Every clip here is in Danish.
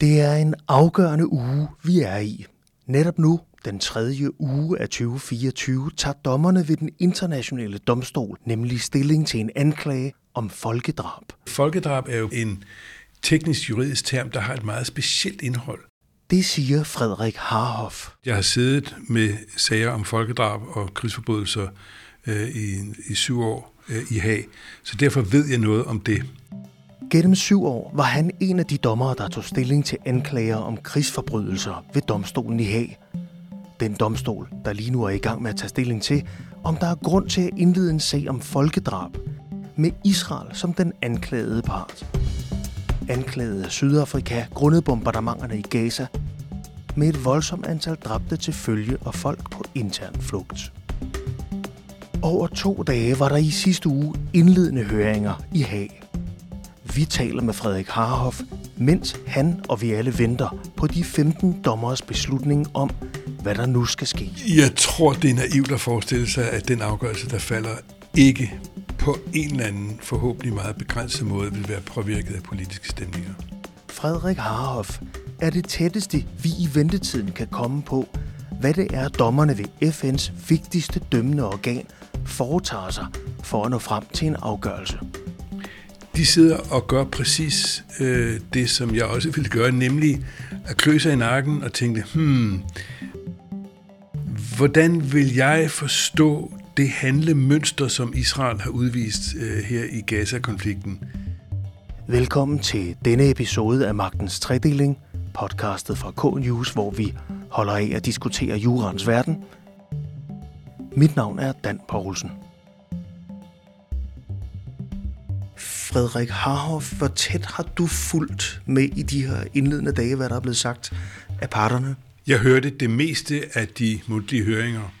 Det er en afgørende uge, vi er i. Netop nu, den tredje uge af 2024, tager dommerne ved den internationale domstol nemlig stilling til en anklage om folkedrab. Folkedrab er jo en teknisk juridisk term, der har et meget specielt indhold. Det siger Frederik Harhoff. Jeg har siddet med sager om folkedrab og krigsforbrydelser øh, i, i syv år øh, i Haag, så derfor ved jeg noget om det. Gennem syv år var han en af de dommere, der tog stilling til anklager om krigsforbrydelser ved domstolen i Haag. Den domstol, der lige nu er i gang med at tage stilling til, om der er grund til at indlede en sag om folkedrab med Israel som den anklagede part. Anklaget af Sydafrika grundet bombardementerne i Gaza med et voldsomt antal dræbte til følge og folk på intern flugt. Over to dage var der i sidste uge indledende høringer i Haag. Vi taler med Frederik Harhoff, mens han og vi alle venter på de 15 dommers beslutning om, hvad der nu skal ske. Jeg tror, det er naivt at forestille sig, at den afgørelse, der falder, ikke på en eller anden forhåbentlig meget begrænset måde vil være påvirket af politiske stemninger. Frederik Harhoff er det tætteste, vi i ventetiden kan komme på, hvad det er, dommerne ved FN's vigtigste dømmende organ foretager sig for at nå frem til en afgørelse. De sidder og gør præcis øh, det, som jeg også ville gøre, nemlig at klø sig i nakken og tænke, hmm, hvordan vil jeg forstå det handlemønster, som Israel har udvist øh, her i Gaza-konflikten? Velkommen til denne episode af Magtens Tredeling, podcastet fra K-News, hvor vi holder af at diskutere jurans verden. Mit navn er Dan Poulsen. Frederik Harhoff, hvor tæt har du fulgt med i de her indledende dage, hvad der er blevet sagt af parterne? Jeg hørte det meste af de mundtlige høringer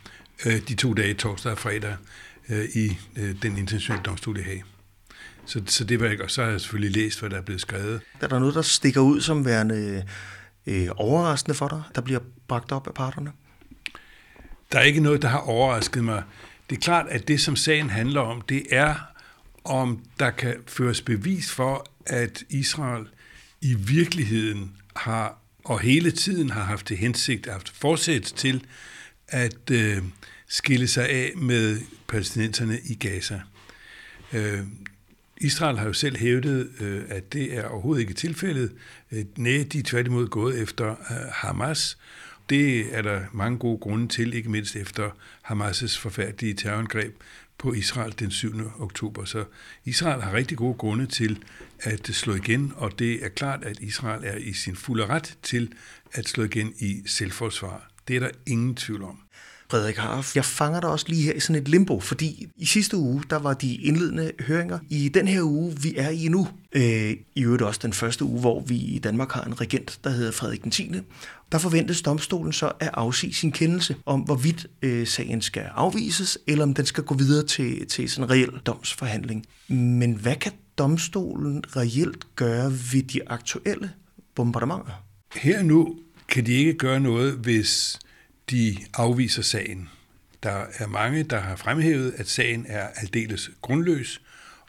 øh, de to dage, torsdag og fredag, øh, i øh, den internationale domstol i Haag. Så, så det var ikke, og så har jeg selvfølgelig læst, hvad der er blevet skrevet. Er der noget, der stikker ud som værende øh, overraskende for dig, der bliver bragt op af parterne? Der er ikke noget, der har overrasket mig. Det er klart, at det, som sagen handler om, det er, om der kan føres bevis for, at Israel i virkeligheden har, og hele tiden har haft til hensigt, haft forsæt til, at øh, skille sig af med palæstinenserne i Gaza. Øh, Israel har jo selv hævdet, øh, at det er overhovedet ikke tilfældet. Øh, nej, de er tværtimod gået efter øh, Hamas. Det er der mange gode grunde til, ikke mindst efter Hamas' forfærdelige terrorangreb på Israel den 7. oktober. Så Israel har rigtig gode grunde til at slå igen, og det er klart, at Israel er i sin fulde ret til at slå igen i selvforsvar. Det er der ingen tvivl om. Frederik Harf, jeg fanger dig også lige her i sådan et limbo, fordi i sidste uge, der var de indledende høringer. I den her uge, vi er i nu, øh, i øvrigt også den første uge, hvor vi i Danmark har en regent, der hedder Frederik den 10. Der forventes domstolen så at afsige sin kendelse om, hvorvidt øh, sagen skal afvises, eller om den skal gå videre til, til sådan en reel domsforhandling. Men hvad kan domstolen reelt gøre ved de aktuelle bombardementer? Her nu kan de ikke gøre noget, hvis de afviser sagen. Der er mange, der har fremhævet, at sagen er aldeles grundløs,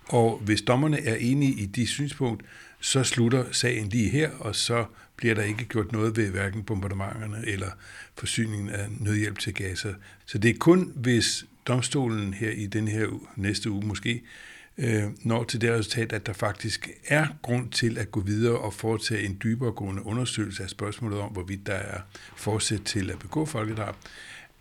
og hvis dommerne er enige i de synspunkt, så slutter sagen lige her, og så bliver der ikke gjort noget ved hverken bombardementerne eller forsyningen af nødhjælp til Gaza. Så det er kun, hvis domstolen her i den her næste uge måske øh, når til det resultat, at der faktisk er grund til at gå videre og foretage en dyberegående undersøgelse af spørgsmålet om, hvorvidt der er forsæt til at begå folkedrab,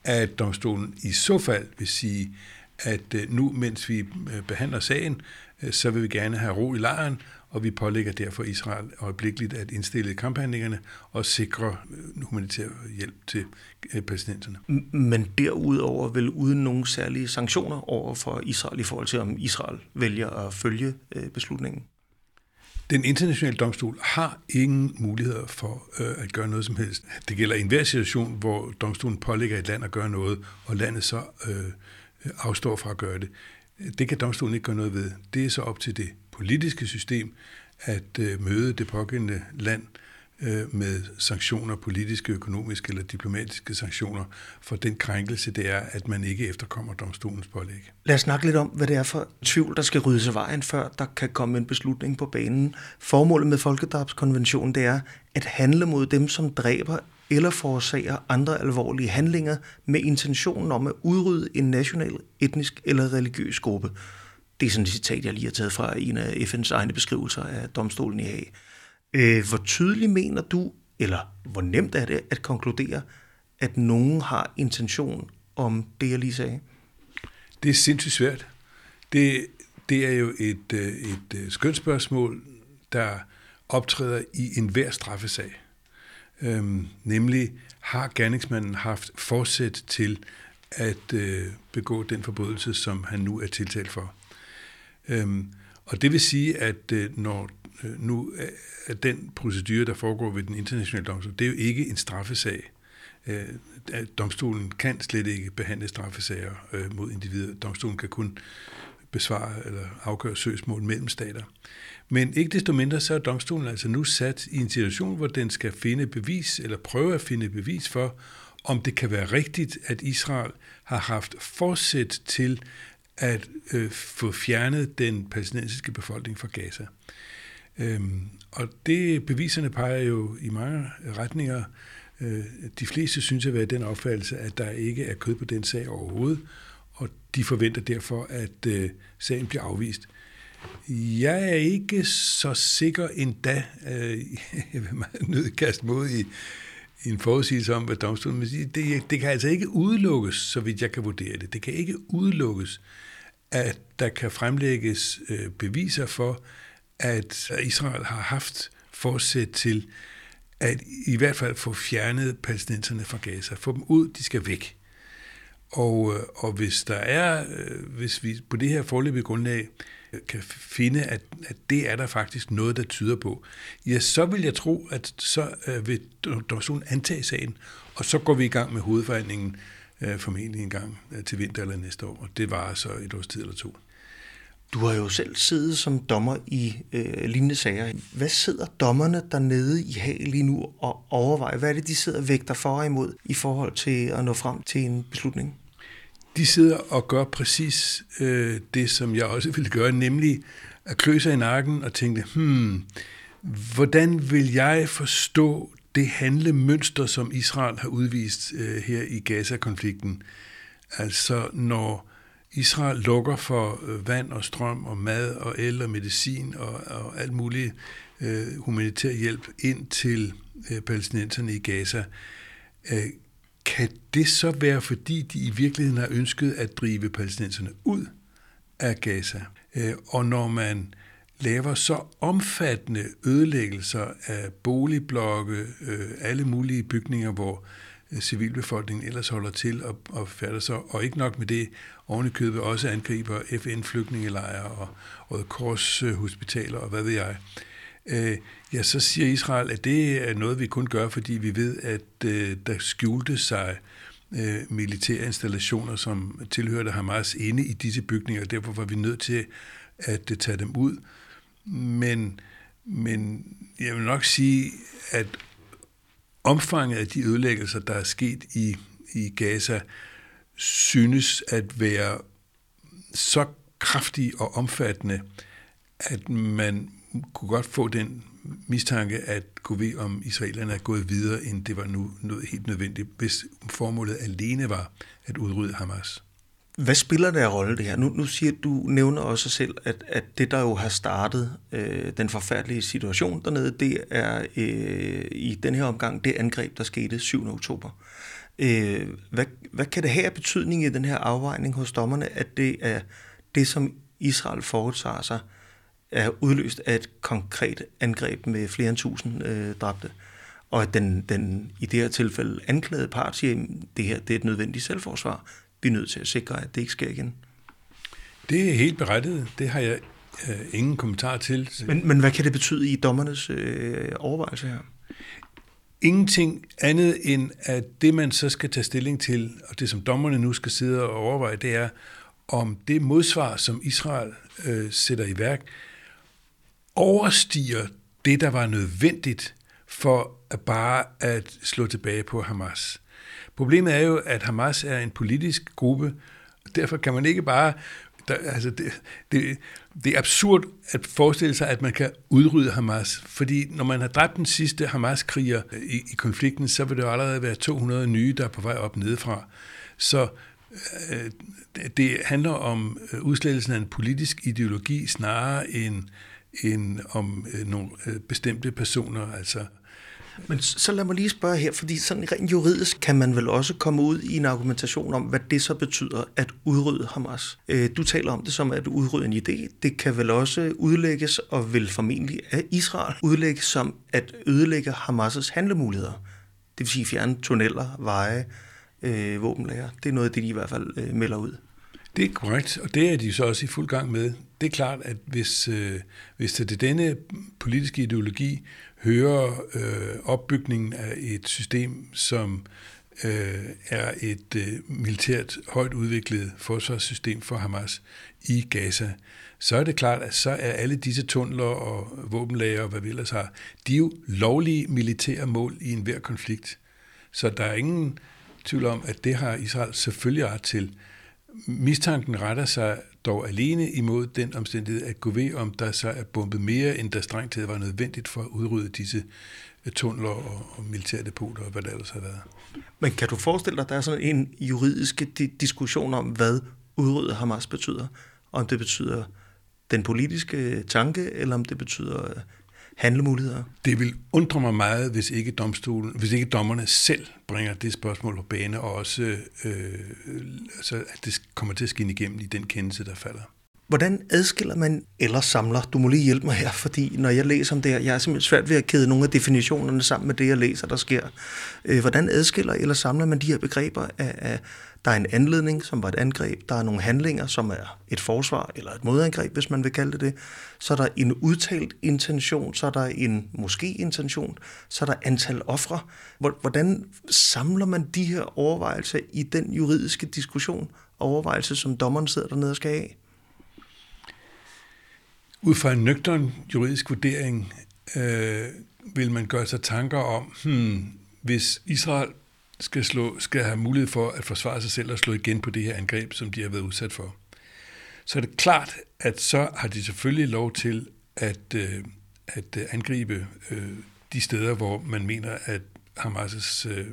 at domstolen i så fald vil sige, at øh, nu, mens vi øh, behandler sagen, øh, så vil vi gerne have ro i lejren, og vi pålægger derfor Israel øjeblikkeligt at indstille kamphandlingerne og sikre humanitær hjælp til palæstinenserne. Men derudover vel uden nogen særlige sanktioner over for Israel i forhold til, om Israel vælger at følge beslutningen? Den internationale domstol har ingen muligheder for øh, at gøre noget som helst. Det gælder i enhver situation, hvor domstolen pålægger et land at gøre noget, og landet så øh, afstår fra at gøre det. Det kan domstolen ikke gøre noget ved. Det er så op til det politiske system at øh, møde det pågældende land øh, med sanktioner, politiske, økonomiske eller diplomatiske sanktioner, for den krænkelse, det er, at man ikke efterkommer domstolens pålæg. Lad os snakke lidt om, hvad det er for tvivl, der skal ryddes af vejen, før der kan komme en beslutning på banen. Formålet med Folkedrabskonventionen, det er at handle mod dem, som dræber eller forårsager andre alvorlige handlinger med intentionen om at udrydde en national, etnisk eller religiøs gruppe. Det er sådan et citat, jeg lige har taget fra en af FN's egne beskrivelser af domstolen i Haag. Øh, hvor tydeligt mener du, eller hvor nemt er det at konkludere, at nogen har intention om det, jeg lige sagde? Det er sindssygt svært. Det, det er jo et, øh, et skønt skønsspørgsmål, der optræder i enhver straffesag. Øhm, nemlig, har gerningsmanden haft forsæt til at øh, begå den forbrydelse, som han nu er tiltalt for? Øhm, og det vil sige, at øh, når øh, nu øh, er den procedure, der foregår ved den internationale domstol, det er jo ikke en straffesag. Øh, domstolen kan slet ikke behandle straffesager øh, mod individer. Domstolen kan kun besvare eller afgøre søgsmål mellem stater. Men ikke desto mindre, så er domstolen altså nu sat i en situation, hvor den skal finde bevis, eller prøve at finde bevis for, om det kan være rigtigt, at Israel har haft forsæt til at øh, få fjernet den palæstinensiske befolkning fra Gaza. Øhm, og det beviserne peger jo i mange retninger. Øh, de fleste synes at være den opfattelse, at der ikke er kød på den sag overhovedet, og de forventer derfor, at øh, sagen bliver afvist. Jeg er ikke så sikker endda, øh, jeg vil meget mod i, i en forudsigelse om, hvad domstolen vil sige. Det, det kan altså ikke udelukkes, så vidt jeg kan vurdere det. Det kan ikke udelukkes, at der kan fremlægges øh, beviser for, at Israel har haft forsæt til at i hvert fald få fjernet palæstinenserne fra Gaza. Få dem ud, de skal væk. Og, øh, og hvis der er, hvis vi på det her forløbige grundlag kan finde, at, at det er der faktisk noget, der tyder på, ja, så vil jeg tro, at så øh, vil domstolen antage sagen, og så går vi i gang med hovedforhandlingen øh, formentlig en gang øh, til vinter eller næste år, og det var så et års tid eller to. Du har jo selv siddet som dommer i øh, lignende sager. Hvad sidder dommerne dernede i Haag lige nu og overvejer? Hvad er det, de sidder og vægter for og imod i forhold til at nå frem til en beslutning? De sidder og gør præcis øh, det, som jeg også ville gøre, nemlig at klø sig i nakken og tænke, hmm, hvordan vil jeg forstå det handlemønster, som Israel har udvist øh, her i Gaza-konflikten? Altså når Israel lukker for øh, vand og strøm og mad og el og medicin og, og alt muligt øh, humanitær hjælp ind til øh, palæstinenserne i Gaza. Øh, kan det så være, fordi de i virkeligheden har ønsket at drive palæstinenserne ud af Gaza? Øh, og når man laver så omfattende ødelæggelser af boligblokke, øh, alle mulige bygninger, hvor øh, civilbefolkningen ellers holder til og, og færder sig, og ikke nok med det, ovenikøbet også angriber FN-flygtningelejre og Røde Kors hospitaler og hvad ved jeg. Øh, Øh, ja, så siger Israel, at det er noget, vi kun gør, fordi vi ved, at øh, der skjulte sig øh, militære installationer, som tilhørte Hamas inde i disse bygninger, og derfor var vi nødt til at øh, tage dem ud. Men, men jeg vil nok sige, at omfanget af de ødelæggelser, der er sket i, i Gaza, synes at være så kraftige og omfattende, at man kunne godt få den mistanke, at kunne vi om israelerne er gået videre, end det var nu noget helt nødvendigt, hvis formålet alene var at udrydde Hamas. Hvad spiller der rolle det her? Nu, nu siger du nævner også selv, at, at det, der jo har startet øh, den forfærdelige situation dernede, det er øh, i den her omgang det angreb, der skete 7. oktober. Øh, hvad, hvad kan det have af betydning i den her afvejning hos dommerne, at det er det, som Israel foretager sig, er udløst af et konkret angreb med flere end tusind øh, dræbte? Og at den, den i det her tilfælde anklagede part siger, at det her det er et nødvendigt selvforsvar vi er nødt til at sikre, at det ikke sker igen. Det er helt berettiget. Det har jeg øh, ingen kommentar til. Men, men hvad kan det betyde i dommernes øh, overvejelse her? Ingenting andet end, at det man så skal tage stilling til, og det som dommerne nu skal sidde og overveje, det er, om det modsvar, som Israel øh, sætter i værk, overstiger det, der var nødvendigt for at bare at slå tilbage på Hamas. Problemet er jo, at Hamas er en politisk gruppe, og derfor kan man ikke bare der, altså det, det, det er absurd at forestille sig, at man kan udrydde Hamas, fordi når man har dræbt den sidste Hamas-kriger i, i konflikten, så vil det jo allerede være 200 nye, der er på vej op nedefra. Så øh, det handler om øh, udslettelsen af en politisk ideologi snarere end, end om øh, nogle øh, bestemte personer, altså men så lad mig lige spørge her, fordi sådan rent juridisk kan man vel også komme ud i en argumentation om, hvad det så betyder at udrydde Hamas. Øh, du taler om det som at udrydde en idé. Det kan vel også udlægges, og vil formentlig af Israel udlægges som at ødelægge Hamas' handlemuligheder. Det vil sige fjerne tunneller, veje, øh, våbenlager. Det er noget af det, de i hvert fald øh, melder ud. Det er korrekt, og det er de så også i fuld gang med. Det er klart, at hvis, øh, hvis det er denne politiske ideologi hører øh, opbygningen af et system, som øh, er et øh, militært højt udviklet forsvarssystem for Hamas i Gaza, så er det klart, at så er alle disse tunneler og våbenlager og hvad vi ellers har, de er jo lovlige militære mål i enhver konflikt. Så der er ingen tvivl om, at det har Israel selvfølgelig ret til. Mistanken retter sig dog alene imod den omstændighed at gå ved, om der så er bombet mere, end der strengt taget var nødvendigt for at udrydde disse øh, tunneler og, og militærdepoter og hvad der ellers har været. Men kan du forestille dig, at der er sådan en juridisk diskussion om, hvad udrydde Hamas betyder? Om det betyder den politiske tanke, eller om det betyder øh, handlemuligheder? Det vil undre mig meget, hvis ikke domstolen, hvis ikke dommerne selv bringer det spørgsmål på bane, og også øh, altså, at det kommer til at skinne igennem i den kendelse, der falder. Hvordan adskiller man eller samler? Du må lige hjælpe mig her, fordi når jeg læser om det her, jeg er simpelthen svært ved at kæde nogle af definitionerne sammen med det, jeg læser, der sker. Øh, hvordan adskiller eller samler man de her begreber af, af der er en anledning, som var et angreb. Der er nogle handlinger, som er et forsvar eller et modangreb, hvis man vil kalde det det. Så er der en udtalt intention, så er der en måske intention, så er der antal ofre. Hvordan samler man de her overvejelser i den juridiske diskussion, overvejelser, som dommeren sidder dernede og skal have? Ud fra en nøgtern juridisk vurdering øh, vil man gøre sig tanker om, hmm, hvis Israel skal, slå, skal have mulighed for at forsvare sig selv og slå igen på det her angreb, som de har været udsat for, så er det klart, at så har de selvfølgelig lov til at, øh, at øh, angribe øh, de steder, hvor man mener, at Hamas' øh,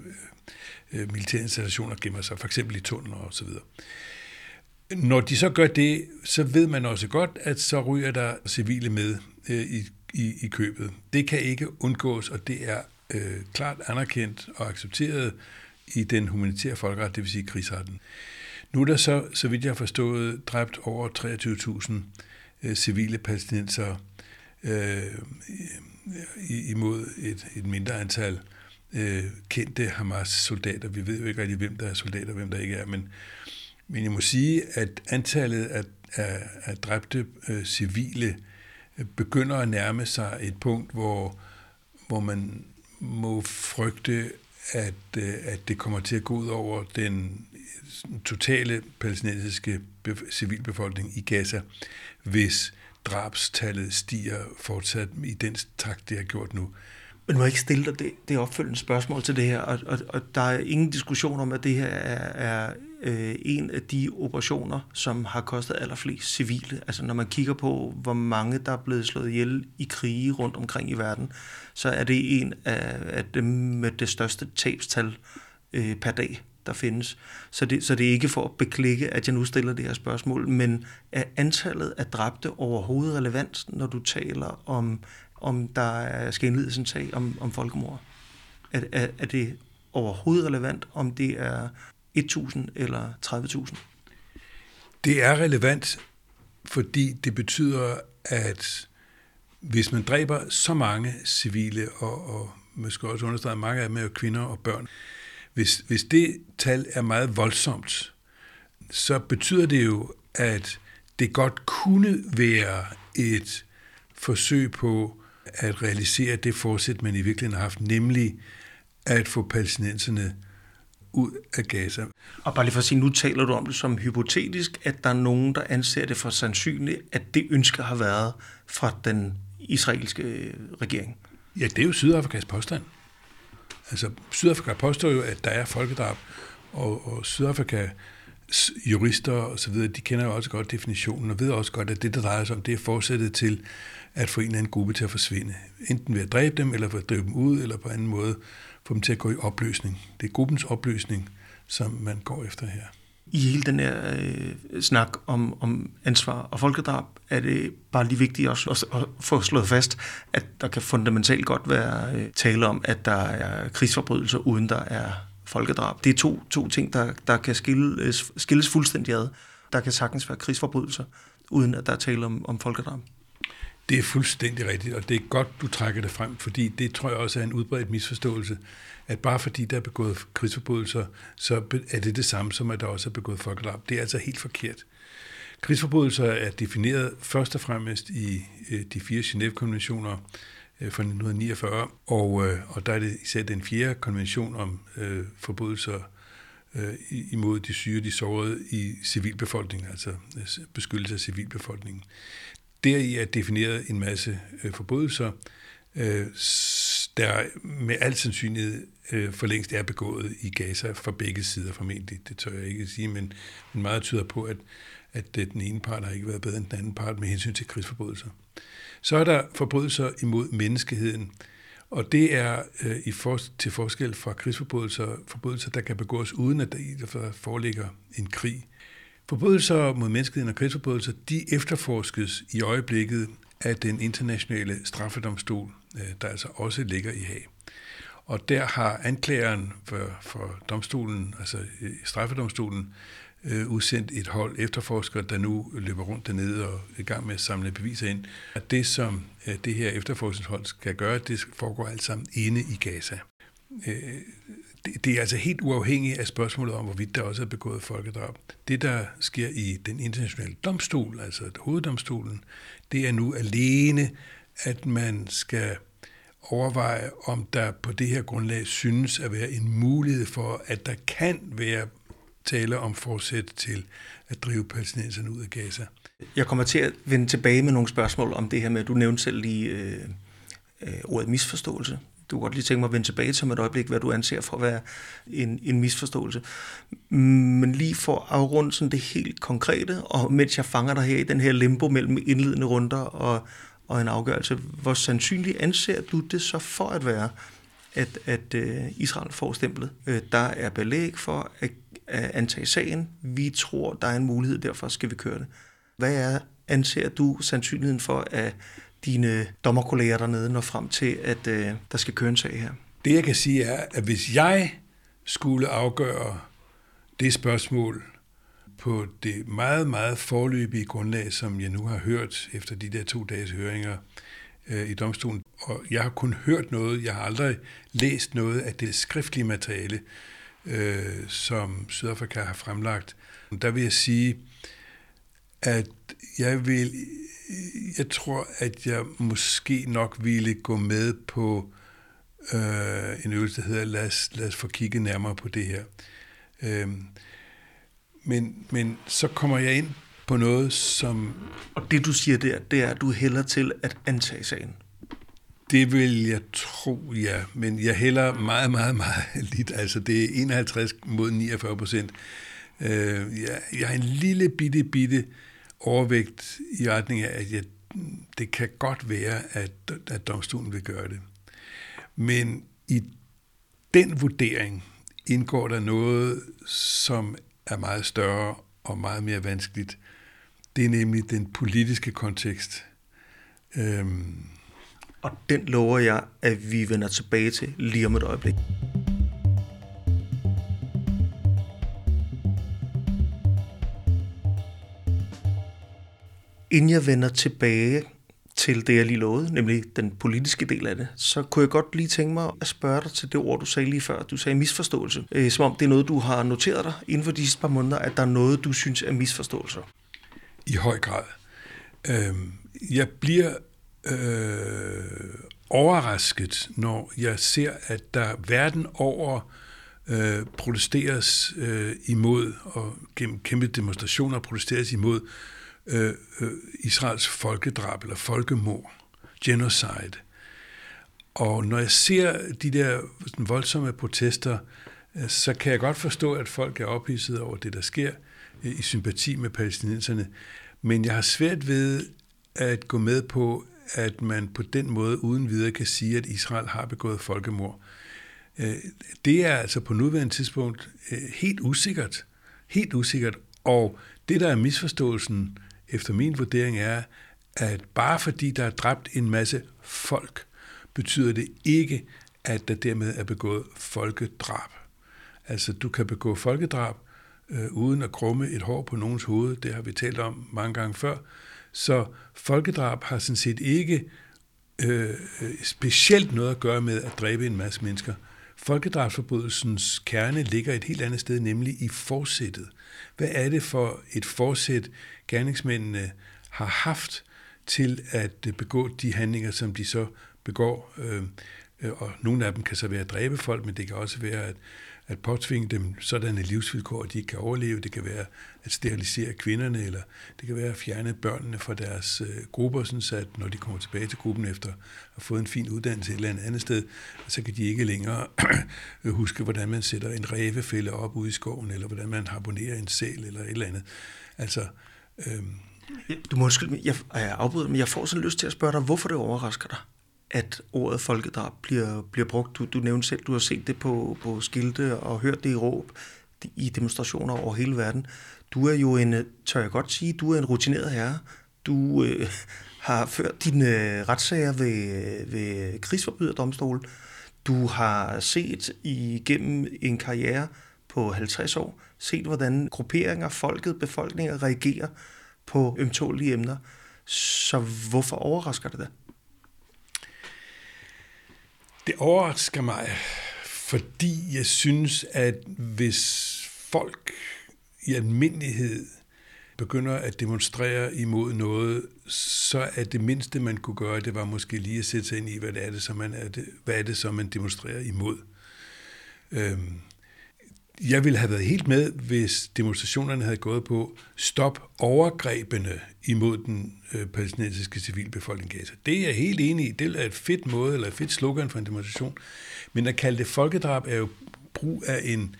øh militære installationer gemmer sig, for eksempel i tunneler og så videre. Når de så gør det, så ved man også godt, at så ryger der civile med øh, i, i, i købet. Det kan ikke undgås, og det er øh, klart anerkendt og accepteret i den humanitære folkeret, det vil sige krigsretten. Nu er der så, så vidt jeg har forstået, dræbt over 23.000 øh, civile palæstinenser øh, imod et, et mindre antal øh, kendte Hamas-soldater. Vi ved jo ikke rigtig, hvem der er soldater og hvem der ikke er, men, men jeg må sige, at antallet af, af, af dræbte øh, civile begynder at nærme sig et punkt, hvor, hvor man må frygte, at, øh, at det kommer til at gå ud over den totale palæstinensiske civilbefolkning i Gaza, hvis drabstallet stiger fortsat i den takt, det har gjort nu. Men må jeg ikke stille dig det, det opfølgende spørgsmål til det her? Og, og, og der er ingen diskussion om, at det her er, er øh, en af de operationer, som har kostet allerflest civile. Altså når man kigger på, hvor mange der er blevet slået ihjel i krige rundt omkring i verden, så er det en af, af dem med det største tabstal øh, per dag, der findes. Så det, så det er ikke for at beklikke, at jeg nu stiller det her spørgsmål, men er antallet af dræbte overhovedet relevant, når du taler om, om der skal indledes en sag om, om folkemord? Er, er, er det overhovedet relevant, om det er 1.000 eller 30.000? Det er relevant, fordi det betyder, at hvis man dræber så mange civile, og, og måske også understrege mange af dem er kvinder og børn, hvis, hvis det tal er meget voldsomt, så betyder det jo, at det godt kunne være et forsøg på at realisere det forsæt, man i virkeligheden har haft, nemlig at få palæstinenserne ud af Gaza. Og bare lige for at sige, nu taler du om det som hypotetisk, at der er nogen, der anser det for sandsynligt, at det ønske har været fra den israelske øh, regering. Ja, det er jo Sydafrikas påstand. Altså, Sydafrika påstår jo, at der er folkedrab, og, og Sydafrika jurister og så videre, de kender jo også godt definitionen, og ved også godt, at det, der drejer sig om, det er forsættet til at få en eller anden gruppe til at forsvinde. Enten ved at dræbe dem, eller ved at drive dem ud, eller på anden måde få dem til at gå i opløsning. Det er gruppens opløsning, som man går efter her. I hele den her øh, snak om, om ansvar og folkedrab, er det bare lige vigtigt også at, at få slået fast, at der kan fundamentalt godt være øh, tale om, at der er krigsforbrydelser, uden der er folkedrab. Det er to, to ting, der, der kan skilles, skilles fuldstændig ad. Der kan sagtens være krigsforbrydelser, uden at der er tale om, om folkedrab. Det er fuldstændig rigtigt, og det er godt, du trækker det frem, fordi det tror jeg også er en udbredt misforståelse, at bare fordi der er begået krigsforbrydelser, så er det det samme som, at der også er begået folkedrab. Det er altså helt forkert. Krigsforbrydelser er defineret først og fremmest i øh, de fire Genève-konventioner øh, fra 1949, og, øh, og der er det især den fjerde konvention om øh, forbrydelser øh, imod de syge de sårede i civilbefolkningen, altså beskyttelse af civilbefolkningen. Deri er defineret en masse øh, forbrydelser, øh, der med al sandsynlighed øh, for længst er begået i Gaza fra begge sider formentlig. Det tør jeg ikke sige, men, men meget tyder på, at, at øh, den ene part har ikke været bedre end den anden part med hensyn til krigsforbrydelser. Så er der forbrydelser imod menneskeheden, og det er øh, i for, til forskel fra krigsforbrydelser, forbrydelser, der kan begås uden at der foreligger en krig. Forbrydelser mod menneskeheden og krigsforbrydelser, de efterforskes i øjeblikket af den internationale straffedomstol, Øh, der altså også ligger i Haag. Og der har anklageren for, for domstolen, altså straffedomstolen, øh, udsendt et hold efterforskere, der nu løber rundt dernede og er i gang med at samle beviser ind. At det, som øh, det her efterforskningshold skal gøre, det foregår alt sammen inde i Gaza. Øh, det, det er altså helt uafhængigt af spørgsmålet om, hvorvidt der også er begået folkedrab. Det, der sker i den internationale domstol, altså hoveddomstolen, det er nu alene, at man skal overveje, om der på det her grundlag synes at være en mulighed for, at der kan være tale om forsæt til at drive palæstinenserne ud af Gaza. Jeg kommer til at vende tilbage med nogle spørgsmål om det her med, at du nævnte selv lige øh, øh, ordet misforståelse. Du kan godt lige tænke mig at vende tilbage til et øjeblik, hvad du anser for at være en, en misforståelse. Men lige for at afrunde sådan det helt konkrete, og mens jeg fanger dig her i den her limbo mellem indledende runder og, og en afgørelse, hvor sandsynligt anser du det så for at være, at, at øh, Israel får stemplet? Øh, der er belæg for at at antage sagen. Vi tror, der er en mulighed, derfor skal vi køre det. Hvad er, anser du sandsynligheden for, at dine dommerkolleger dernede når frem til, at øh, der skal køre en sag her? Det jeg kan sige er, at hvis jeg skulle afgøre det spørgsmål på det meget, meget forløbige grundlag, som jeg nu har hørt efter de der to dages høringer øh, i domstolen, og jeg har kun hørt noget, jeg har aldrig læst noget af det skriftlige materiale, øh, som Sydafrika har fremlagt, der vil jeg sige, at jeg vil, jeg tror, at jeg måske nok ville gå med på øh, en øvelse, der hedder, lad os, lad os få kigget nærmere på det her. Øh, men, men så kommer jeg ind på noget, som... Og det du siger der, det er, at du hælder til at antage sagen. Det vil jeg tro, ja. Men jeg hælder meget, meget, meget lidt. Altså, det er 51 mod 49 procent. Øh, jeg, jeg har en lille bitte, bitte overvægt i retning af, at jeg, det kan godt være, at, at domstolen vil gøre det. Men i den vurdering indgår der noget, som er meget større og meget mere vanskeligt. Det er nemlig den politiske kontekst. Øhm, og den lover jeg, at vi vender tilbage til lige om et øjeblik. Inden jeg vender tilbage til det, jeg lige lovede, nemlig den politiske del af det, så kunne jeg godt lige tænke mig at spørge dig til det ord, du sagde lige før. Du sagde misforståelse. Øh, som om det er noget, du har noteret dig inden for de sidste par måneder, at der er noget, du synes er misforståelser. I høj grad. Øh, jeg bliver øh, overrasket, når jeg ser, at der verden over øh, protesteres øh, imod, og gennem kæmpe demonstrationer protesteres imod øh, øh, Israels folkedrab eller folkemord, genocide. Og når jeg ser de der sådan, voldsomme protester, øh, så kan jeg godt forstå, at folk er ophidset over det, der sker, øh, i sympati med palæstinenserne. Men jeg har svært ved at gå med på, at man på den måde uden videre kan sige, at Israel har begået folkemord. Øh, det er altså på nuværende tidspunkt øh, helt usikkert. Helt usikkert. Og det, der er misforståelsen, efter min vurdering, er, at bare fordi der er dræbt en masse folk, betyder det ikke, at der dermed er begået folkedrab. Altså, du kan begå folkedrab øh, uden at krumme et hår på nogens hoved. Det har vi talt om mange gange før. Så folkedrab har sådan set ikke øh, øh specielt noget at gøre med at dræbe en masse mennesker. Folkedrabsforbrydelsens kerne ligger et helt andet sted, nemlig i forsættet. Hvad er det for et forsæt, gerningsmændene har haft til at øh, begå de handlinger, som de så begår. Øh, øh, og nogle af dem kan så være at dræbe folk, men det kan også være at, at påtvinge dem sådanne livsvilkår, at de ikke kan overleve. Det kan være at sterilisere kvinderne, eller det kan være at fjerne børnene fra deres øh, grupper, sådan så at når de kommer tilbage til gruppen efter at have fået en fin uddannelse et eller andet, andet sted, så kan de ikke længere huske, hvordan man sætter en rævefælde op ude i skoven, eller hvordan man harponerer en sæl, eller et eller andet. Altså, øhm, du må undskylde, jeg, jeg afbryder, men jeg får sådan lyst til at spørge dig, hvorfor det overrasker dig, at ordet folkedrab bliver, bliver brugt. Du, du nævnte selv, du har set det på, på skilte og hørt det i råb i demonstrationer over hele verden. Du er jo en, tør jeg godt sige, du er en rutineret herre. Du øh, har ført dine øh, retssager ved, øh, ved krigsforbryderdomstolen. Du har set igennem en karriere på 50 år, set hvordan grupperinger, folket, befolkninger reagerer på ømtålige emner. Så hvorfor overrasker det dig? Det overrasker mig, fordi jeg synes, at hvis folk i almindelighed begynder at demonstrere imod noget, så er det mindste, man kunne gøre, det var måske lige at sætte sig ind i, hvad det er, det, som man, er det, hvad er det, som man demonstrerer imod. Øhm, jeg ville have været helt med, hvis demonstrationerne havde gået på stop overgrebene imod den øh, palæstinensiske civilbefolkning Gaza. Det er jeg helt enig i. Det er et fedt måde, eller et fedt slogan for en demonstration. Men at kalde det folkedrab er jo brug af en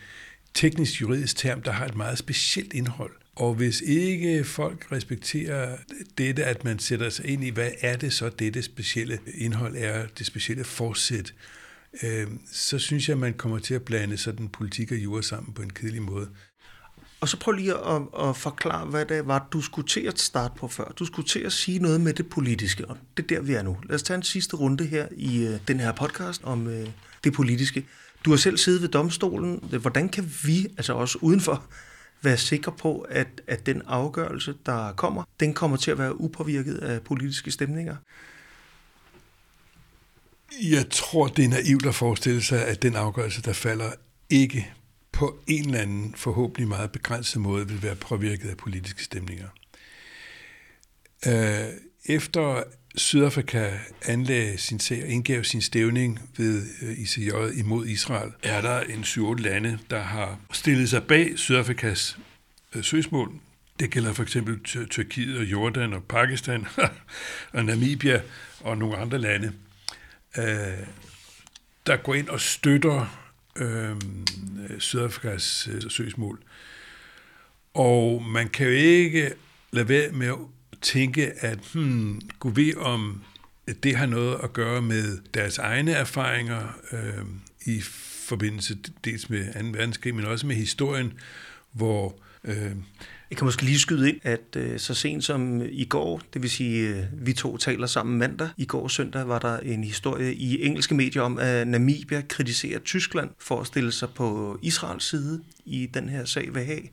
teknisk juridisk term, der har et meget specielt indhold. Og hvis ikke folk respekterer dette, at man sætter sig ind i, hvad er det så, dette specielle indhold er, det specielle forsæt, øh, så synes jeg, at man kommer til at blande sådan politik og jura sammen på en kedelig måde. Og så prøv lige at, at forklare, hvad det var, du skulle til at starte på før. Du skulle til at sige noget med det politiske, og det er der, vi er nu. Lad os tage en sidste runde her i uh, den her podcast om uh, det politiske. Du har selv siddet ved domstolen. Hvordan kan vi, altså også udenfor, være sikre på, at, at den afgørelse, der kommer, den kommer til at være upåvirket af politiske stemninger? Jeg tror, det er naivt at forestille sig, at den afgørelse, der falder, ikke på en eller anden forhåbentlig meget begrænset måde vil være påvirket af politiske stemninger. Øh, efter Sydafrika anlagde sin sag og indgav sin stævning ved øh, ICJ imod Israel, er der en 7-8 lande, der har stillet sig bag Sydafrikas øh, søgsmål. Det gælder for eksempel Tyrkiet og Jordan og Pakistan og Namibia og nogle andre lande øh, der går ind og støtter øh, Sydafrikas øh, søgsmål. Og man kan jo ikke lade være med at tænke, at hmm, gå ved om det har noget at gøre med deres egne erfaringer øh, i forbindelse dels med 2. verdenskrig, men også med historien, hvor øh, jeg kan måske lige skyde ind, at øh, så sent som i går, det vil sige, øh, vi to taler sammen mandag, i går søndag var der en historie i engelske medier om, at Namibia kritiserer Tyskland for at stille sig på Israels side i den her sag ved Haag.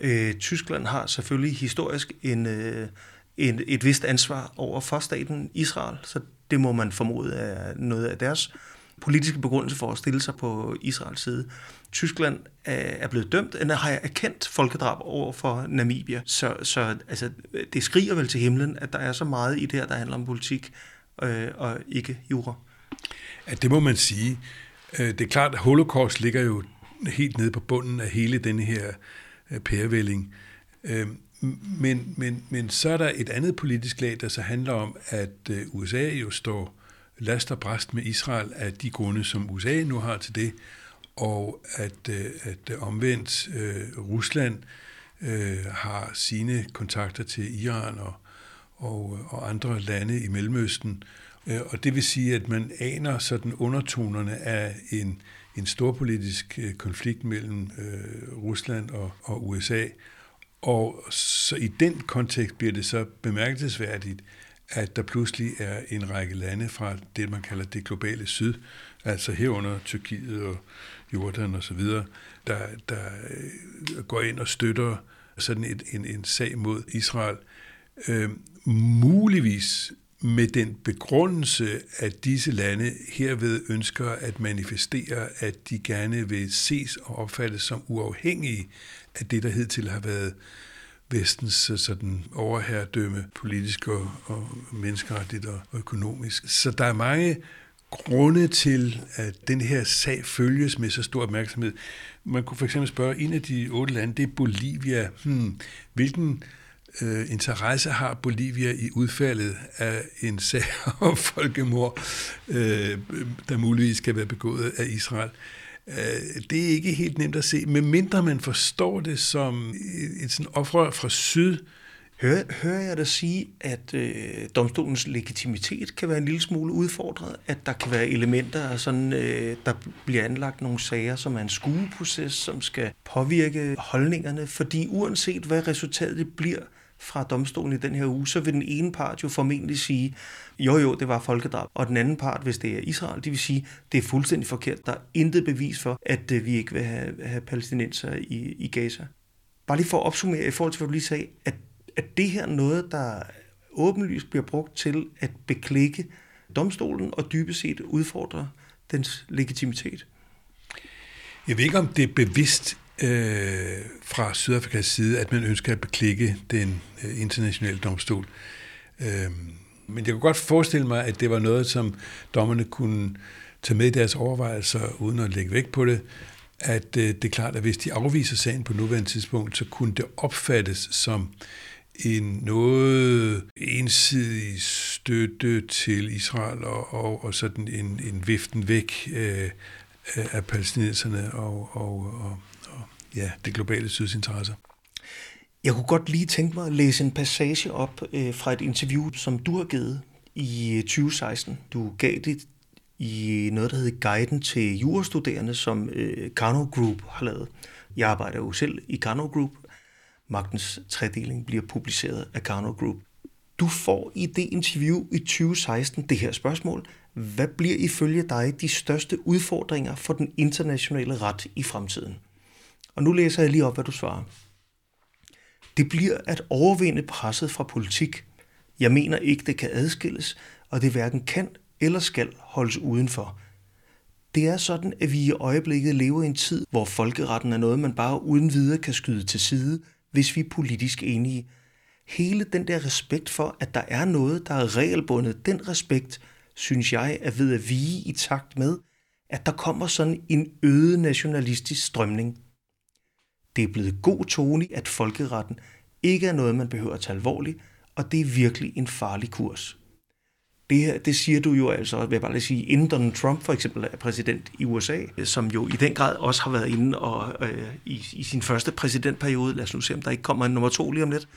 Øh, Tyskland har selvfølgelig historisk en, øh, en, et vist ansvar over for staten Israel, så det må man formode er noget af deres politiske begrundelse for at stille sig på Israels side. Tyskland er blevet dømt, eller har erkendt folkedrab over for Namibia. Så, så altså, det skriger vel til himlen, at der er så meget i det her, der handler om politik øh, og ikke jura. Ja, det må man sige. Øh, det er klart, at holocaust ligger jo helt nede på bunden af hele denne her øh, pærevælling. Øh, men, men, men så er der et andet politisk lag, der så handler om, at USA jo står last og bræst med Israel af de grunde, som USA nu har til det, og at, øh, at omvendt øh, Rusland øh, har sine kontakter til Iran og, og, og andre lande i Mellemøsten. Og det vil sige, at man aner sådan undertonerne af en, en storpolitisk konflikt mellem Rusland og, og USA. Og så i den kontekst bliver det så bemærkelsesværdigt, at der pludselig er en række lande fra det, man kalder det globale syd, altså herunder Tyrkiet og Jordan og så videre, der, der øh, går ind og støtter sådan en, en, en sag mod Israel. Øh, muligvis med den begrundelse, at disse lande herved ønsker at manifestere, at de gerne vil ses og opfattes som uafhængige af det, der hidtil har været vestens øh, sådan overherredømme, politisk og, og menneskeretligt og, og økonomisk. Så der er mange grunde til, at den her sag følges med så stor opmærksomhed. Man kunne for eksempel spørge, en af de otte lande, det er Bolivia. Hmm, hvilken øh, interesse har Bolivia i udfaldet af en sag om folkemord, øh, der muligvis skal være begået af Israel? Øh, Øh, det er ikke helt nemt at se, medmindre man forstår det som et, et sådan oprør fra syd, Hører, hører jeg dig sige, at øh, domstolens legitimitet kan være en lille smule udfordret? At der kan være elementer af sådan, øh, der bliver anlagt nogle sager, som er en skueproces, som skal påvirke holdningerne? Fordi uanset hvad resultatet bliver fra domstolen i den her uge, så vil den ene part jo formentlig sige, jo jo, det var folkedrab. Og den anden part, hvis det er Israel, de vil sige, det er fuldstændig forkert. Der er intet bevis for, at øh, vi ikke vil have, have palæstinenser i, i Gaza. Bare lige for at opsummere i forhold til, hvad du lige sagde, at at det her noget, der åbenlyst bliver brugt til at beklikke domstolen og dybest set udfordre dens legitimitet? Jeg ved ikke, om det er bevidst øh, fra Sydafrikas side, at man ønsker at beklikke den øh, internationale domstol. Øh, men jeg kunne godt forestille mig, at det var noget, som dommerne kunne tage med i deres overvejelser, uden at lægge vægt på det, at øh, det er klart, at hvis de afviser sagen på nuværende tidspunkt, så kunne det opfattes som en noget ensidig støtte til Israel og, og, og sådan en, en viften væk øh, af palæstinenserne og, og, og, og ja, det globale syds interesser. Jeg kunne godt lige tænke mig at læse en passage op øh, fra et interview, som du har givet i øh, 2016. Du gav det i noget, der hedder Guiden til jurastuderende, som øh, Carno Group har lavet. Jeg arbejder jo selv i Carno Group, Magtens tredeling bliver publiceret af Carno Group. Du får i det interview i 2016 det her spørgsmål. Hvad bliver ifølge dig de største udfordringer for den internationale ret i fremtiden? Og nu læser jeg lige op, hvad du svarer. Det bliver at overvinde presset fra politik. Jeg mener ikke, det kan adskilles, og det hverken kan eller skal holdes udenfor. Det er sådan, at vi i øjeblikket lever i en tid, hvor folkeretten er noget, man bare uden videre kan skyde til side, hvis vi er politisk enige. Hele den der respekt for, at der er noget, der er regelbundet, den respekt, synes jeg, er ved at vige i takt med, at der kommer sådan en øget nationalistisk strømning. Det er blevet god tone, at folkeretten ikke er noget, man behøver at tage alvorligt, og det er virkelig en farlig kurs. Det her, det siger du jo altså, vil jeg bare lige sige, inden Donald Trump for eksempel er præsident i USA, som jo i den grad også har været inde og øh, i, i sin første præsidentperiode, lad os nu se, om der ikke kommer en nummer to lige om lidt,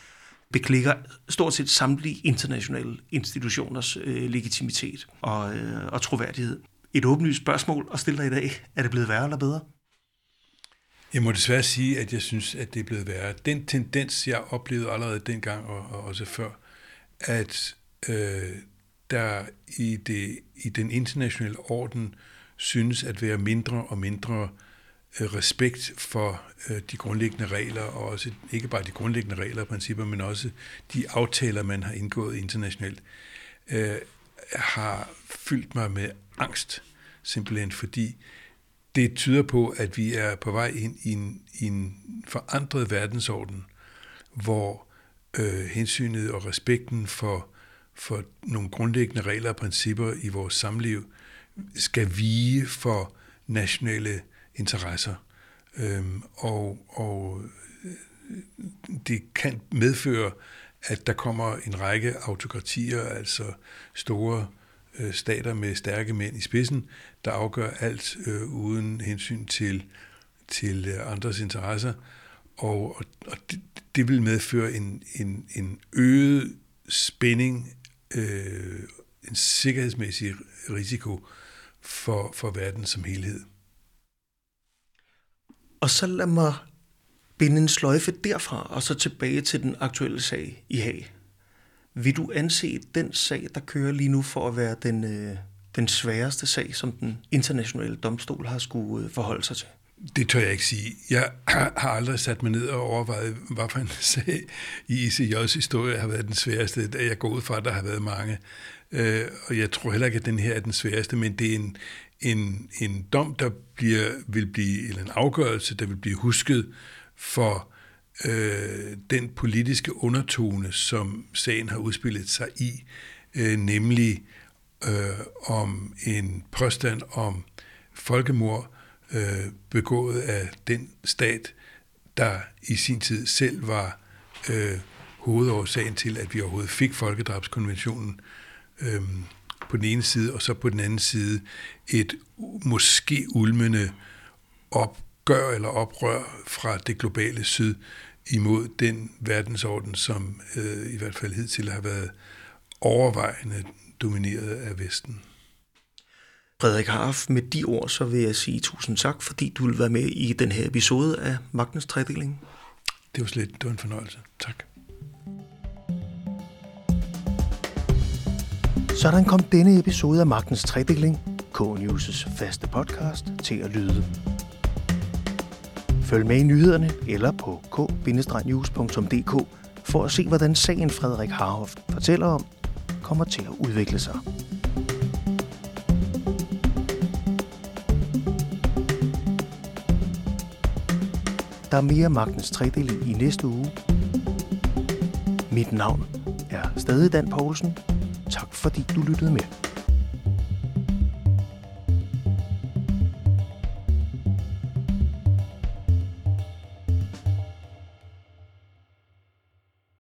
beklikker stort set samtlige internationale institutioners øh, legitimitet og, øh, og troværdighed. Et åbenlyst spørgsmål at stille dig i dag. Er det blevet værre eller bedre? Jeg må desværre sige, at jeg synes, at det er blevet værre. Den tendens, jeg oplevede allerede dengang og, og også før, at øh, der i, det, i den internationale orden synes at være mindre og mindre øh, respekt for øh, de grundlæggende regler, og også ikke bare de grundlæggende regler og principper, men også de aftaler, man har indgået internationalt, øh, har fyldt mig med angst, simpelthen fordi det tyder på, at vi er på vej ind i en, i en forandret verdensorden, hvor øh, hensynet og respekten for for nogle grundlæggende regler og principper i vores samliv skal vige for nationale interesser. Øhm, og, og øh, det kan medføre, at der kommer en række autokratier, altså store øh, Øh, stater med stærke mænd i spidsen, der afgør alt øh, uden hensyn til, til øh, andres interesser. Og, og, og det, det vil medføre en, en, en øget spænding, øh, en sikkerhedsmæssig risiko for, for verden som helhed. Og så lad mig binde en sløjfe derfra, og så tilbage til den aktuelle sag i Haag. Vil du anse den sag, der kører lige nu, for at være den, øh, den sværeste sag, som den internationale domstol har skulle øh, forholde sig til? Det tør jeg ikke sige. Jeg har aldrig sat mig ned og overvejet, hvad for en sag i ICJ's historie har været den sværeste. Jeg går ud fra, at der har været mange. Øh, og jeg tror heller ikke, at den her er den sværeste, men det er en, en, en dom, der bliver, vil blive, eller en afgørelse, der vil blive husket for øh, den politiske undertone, som sagen har udspillet sig i, øh, nemlig øh, om en påstand om folkemord øh, begået af den stat, der i sin tid selv var øh, hovedårsagen til, at vi overhovedet fik folkedrabskonventionen øh, på den ene side, og så på den anden side et måske ulmende op opgør eller oprør fra det globale syd imod den verdensorden, som øh, i hvert fald hidtil har været overvejende domineret af Vesten. Frederik Harf, med de ord, så vil jeg sige tusind tak, fordi du vil være med i den her episode af Magtens Tredeling. Det var slet, det var en fornøjelse. Tak. Sådan kom denne episode af Magtens Tredeling, K-News' faste podcast, til at lyde. Følg med i nyhederne eller på k-news.dk for at se, hvordan sagen Frederik Harhoff fortæller om, kommer til at udvikle sig. Der er mere magtens tredeling i næste uge. Mit navn er stadig Dan Poulsen. Tak fordi du lyttede med.